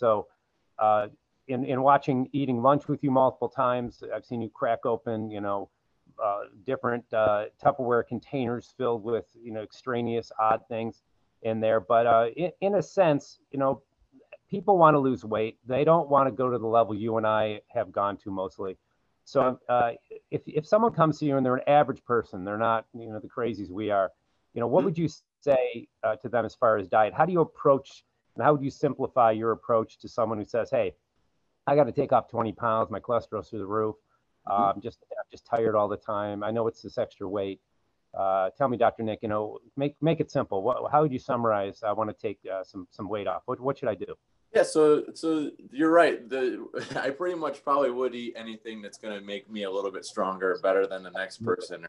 So, uh, in in watching eating lunch with you multiple times, I've seen you crack open, you know, uh, different uh, Tupperware containers filled with you know extraneous odd things in there. But uh, in, in a sense, you know, people want to lose weight. They don't want to go to the level you and I have gone to mostly. So uh, if if someone comes to you and they're an average person, they're not you know the crazies we are. You know, what mm-hmm. would you say uh, to them as far as diet? How do you approach and how would you simplify your approach to someone who says, "Hey, I got to take off 20 pounds. My cholesterol's through the roof. Uh, I'm just I'm just tired all the time. I know it's this extra weight. Uh, tell me, Dr. Nick, you know, make make it simple. What, how would you summarize? I want to take uh, some some weight off. What what should I do? Yeah, so so you're right. The I pretty much probably would eat anything that's going to make me a little bit stronger, better than the next mm-hmm. person,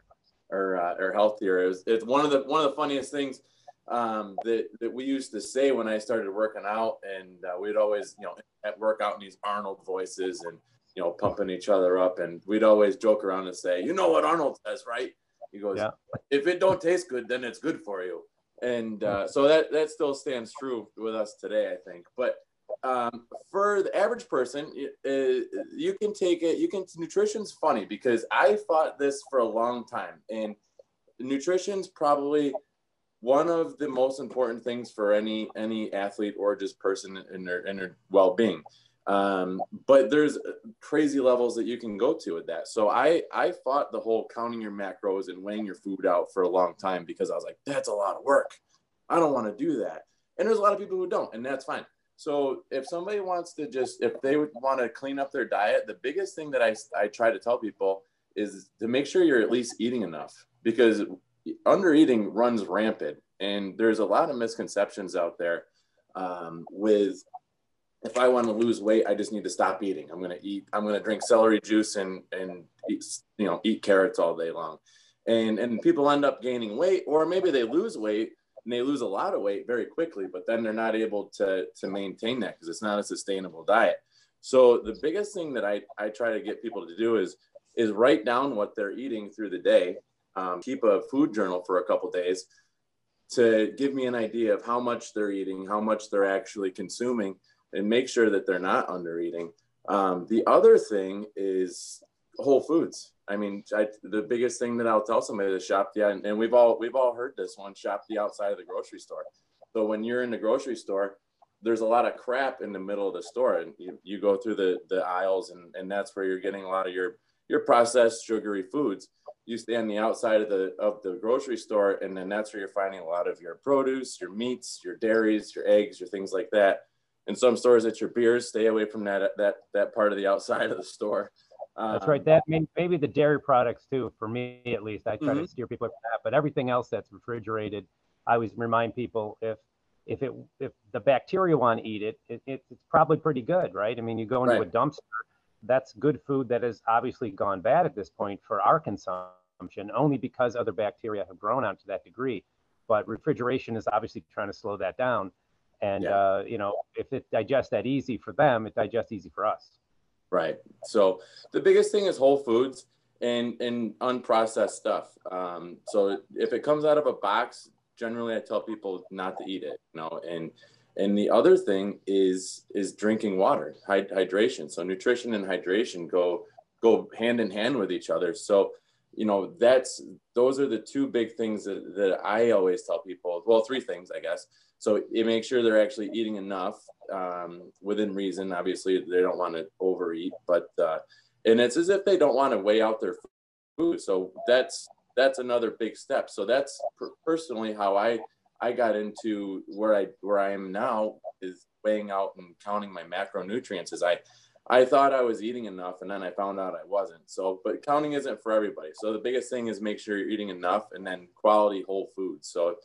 or uh, or healthier. It was, it's one of the one of the funniest things um, that that we used to say when I started working out, and uh, we'd always you know at work out in these Arnold voices and you know pumping each other up, and we'd always joke around and say, you know what Arnold says, right? He goes, yeah. if it don't taste good, then it's good for you. And uh, so that that still stands true with us today, I think. But um, for the average person, uh, you can take it. You can nutrition's funny because I fought this for a long time, and nutrition's probably one of the most important things for any any athlete or just person in their in their well-being. Um, but there's crazy levels that you can go to with that. So I I fought the whole counting your macros and weighing your food out for a long time because I was like, that's a lot of work. I don't want to do that. And there's a lot of people who don't, and that's fine. So if somebody wants to just, if they would want to clean up their diet, the biggest thing that I, I try to tell people is to make sure you're at least eating enough because under eating runs rampant. And there's a lot of misconceptions out there um, with if I want to lose weight, I just need to stop eating. I'm going to eat, I'm going to drink celery juice and, and eat, you know, eat carrots all day long. And, and people end up gaining weight, or maybe they lose weight, and they lose a lot of weight very quickly, but then they're not able to, to maintain that because it's not a sustainable diet. So the biggest thing that I, I try to get people to do is, is write down what they're eating through the day. Um, keep a food journal for a couple days to give me an idea of how much they're eating, how much they're actually consuming, and make sure that they're not under eating. Um, the other thing is whole foods. I mean, I, the biggest thing that I'll tell somebody to shop the and, and we've all we've all heard this one: shop the outside of the grocery store. So when you're in the grocery store, there's a lot of crap in the middle of the store, and you, you go through the the aisles, and and that's where you're getting a lot of your your processed sugary foods. You stay on the outside of the of the grocery store, and then that's where you're finding a lot of your produce, your meats, your dairies, your eggs, your things like that. In some stores, it's your beers. Stay away from that that that part of the outside of the store. That's right. Um, that maybe the dairy products too. For me, at least, I try mm-hmm. to steer people from that. But everything else that's refrigerated, I always remind people if if it if the bacteria want to eat it, it, it it's probably pretty good, right? I mean, you go into right. a dumpster, that's good food that has obviously gone bad at this point for our consumption, only because other bacteria have grown out to that degree. But refrigeration is obviously trying to slow that down. And yeah. uh, you know, if it digests that easy for them, it digests easy for us. Right. So the biggest thing is whole foods and and unprocessed stuff. Um, so if it comes out of a box, generally I tell people not to eat it. You know, and and the other thing is is drinking water, hydration. So nutrition and hydration go go hand in hand with each other. So you know that's those are the two big things that, that I always tell people. Well, three things I guess. So it makes sure they're actually eating enough um, within reason. Obviously, they don't want to overeat, but uh, and it's as if they don't want to weigh out their food. So that's that's another big step. So that's per- personally how I I got into where I where I am now is weighing out and counting my macronutrients. Is I I thought I was eating enough, and then I found out I wasn't. So, but counting isn't for everybody. So the biggest thing is make sure you're eating enough, and then quality whole foods. So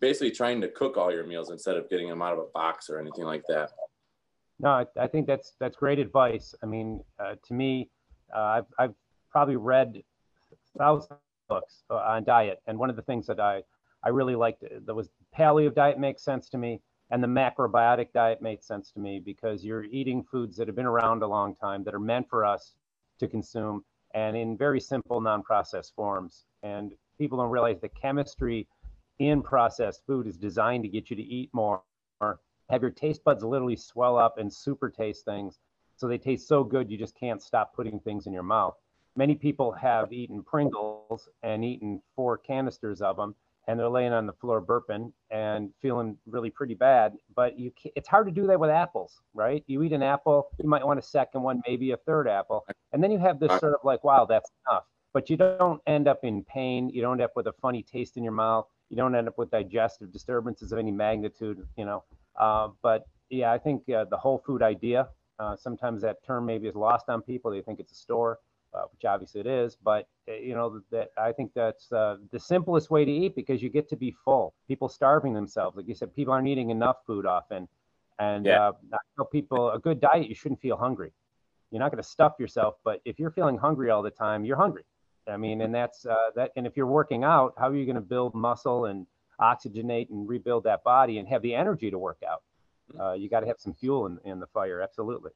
basically trying to cook all your meals instead of getting them out of a box or anything like that. No, I, I think that's that's great advice. I mean, uh, to me, uh, I've I've probably read thousands of books uh, on diet, and one of the things that I I really liked uh, that was paleo diet makes sense to me, and the macrobiotic diet made sense to me because you're eating foods that have been around a long time that are meant for us to consume, and in very simple, non-processed forms. And people don't realize the chemistry in processed food is designed to get you to eat more have your taste buds literally swell up and super taste things. So they taste so good, you just can't stop putting things in your mouth. Many people have eaten Pringles and eaten four canisters of them, and they're laying on the floor burping and feeling really pretty bad. But you, it's hard to do that with apples, right? You eat an apple, you might want a second one, maybe a third apple, and then you have this sort of like, wow, that's enough. But you don't end up in pain. You don't end up with a funny taste in your mouth. You don't end up with digestive disturbances of any magnitude, you know. Uh, but yeah, I think uh, the whole food idea, uh, sometimes that term maybe is lost on people. They think it's a store, uh, which obviously it is. But uh, you know that I think that's uh, the simplest way to eat because you get to be full. People starving themselves, like you said, people aren't eating enough food often. And Yeah. I tell people a good diet, you shouldn't feel hungry. You're not going to stuff yourself, but if you're feeling hungry all the time, you're hungry. I mean, and that's that. And if you're working out, how are you going to build muscle and oxygenate and rebuild that body and have the energy to work out. Uh, you got to have some fuel in, in the fire. Absolutely.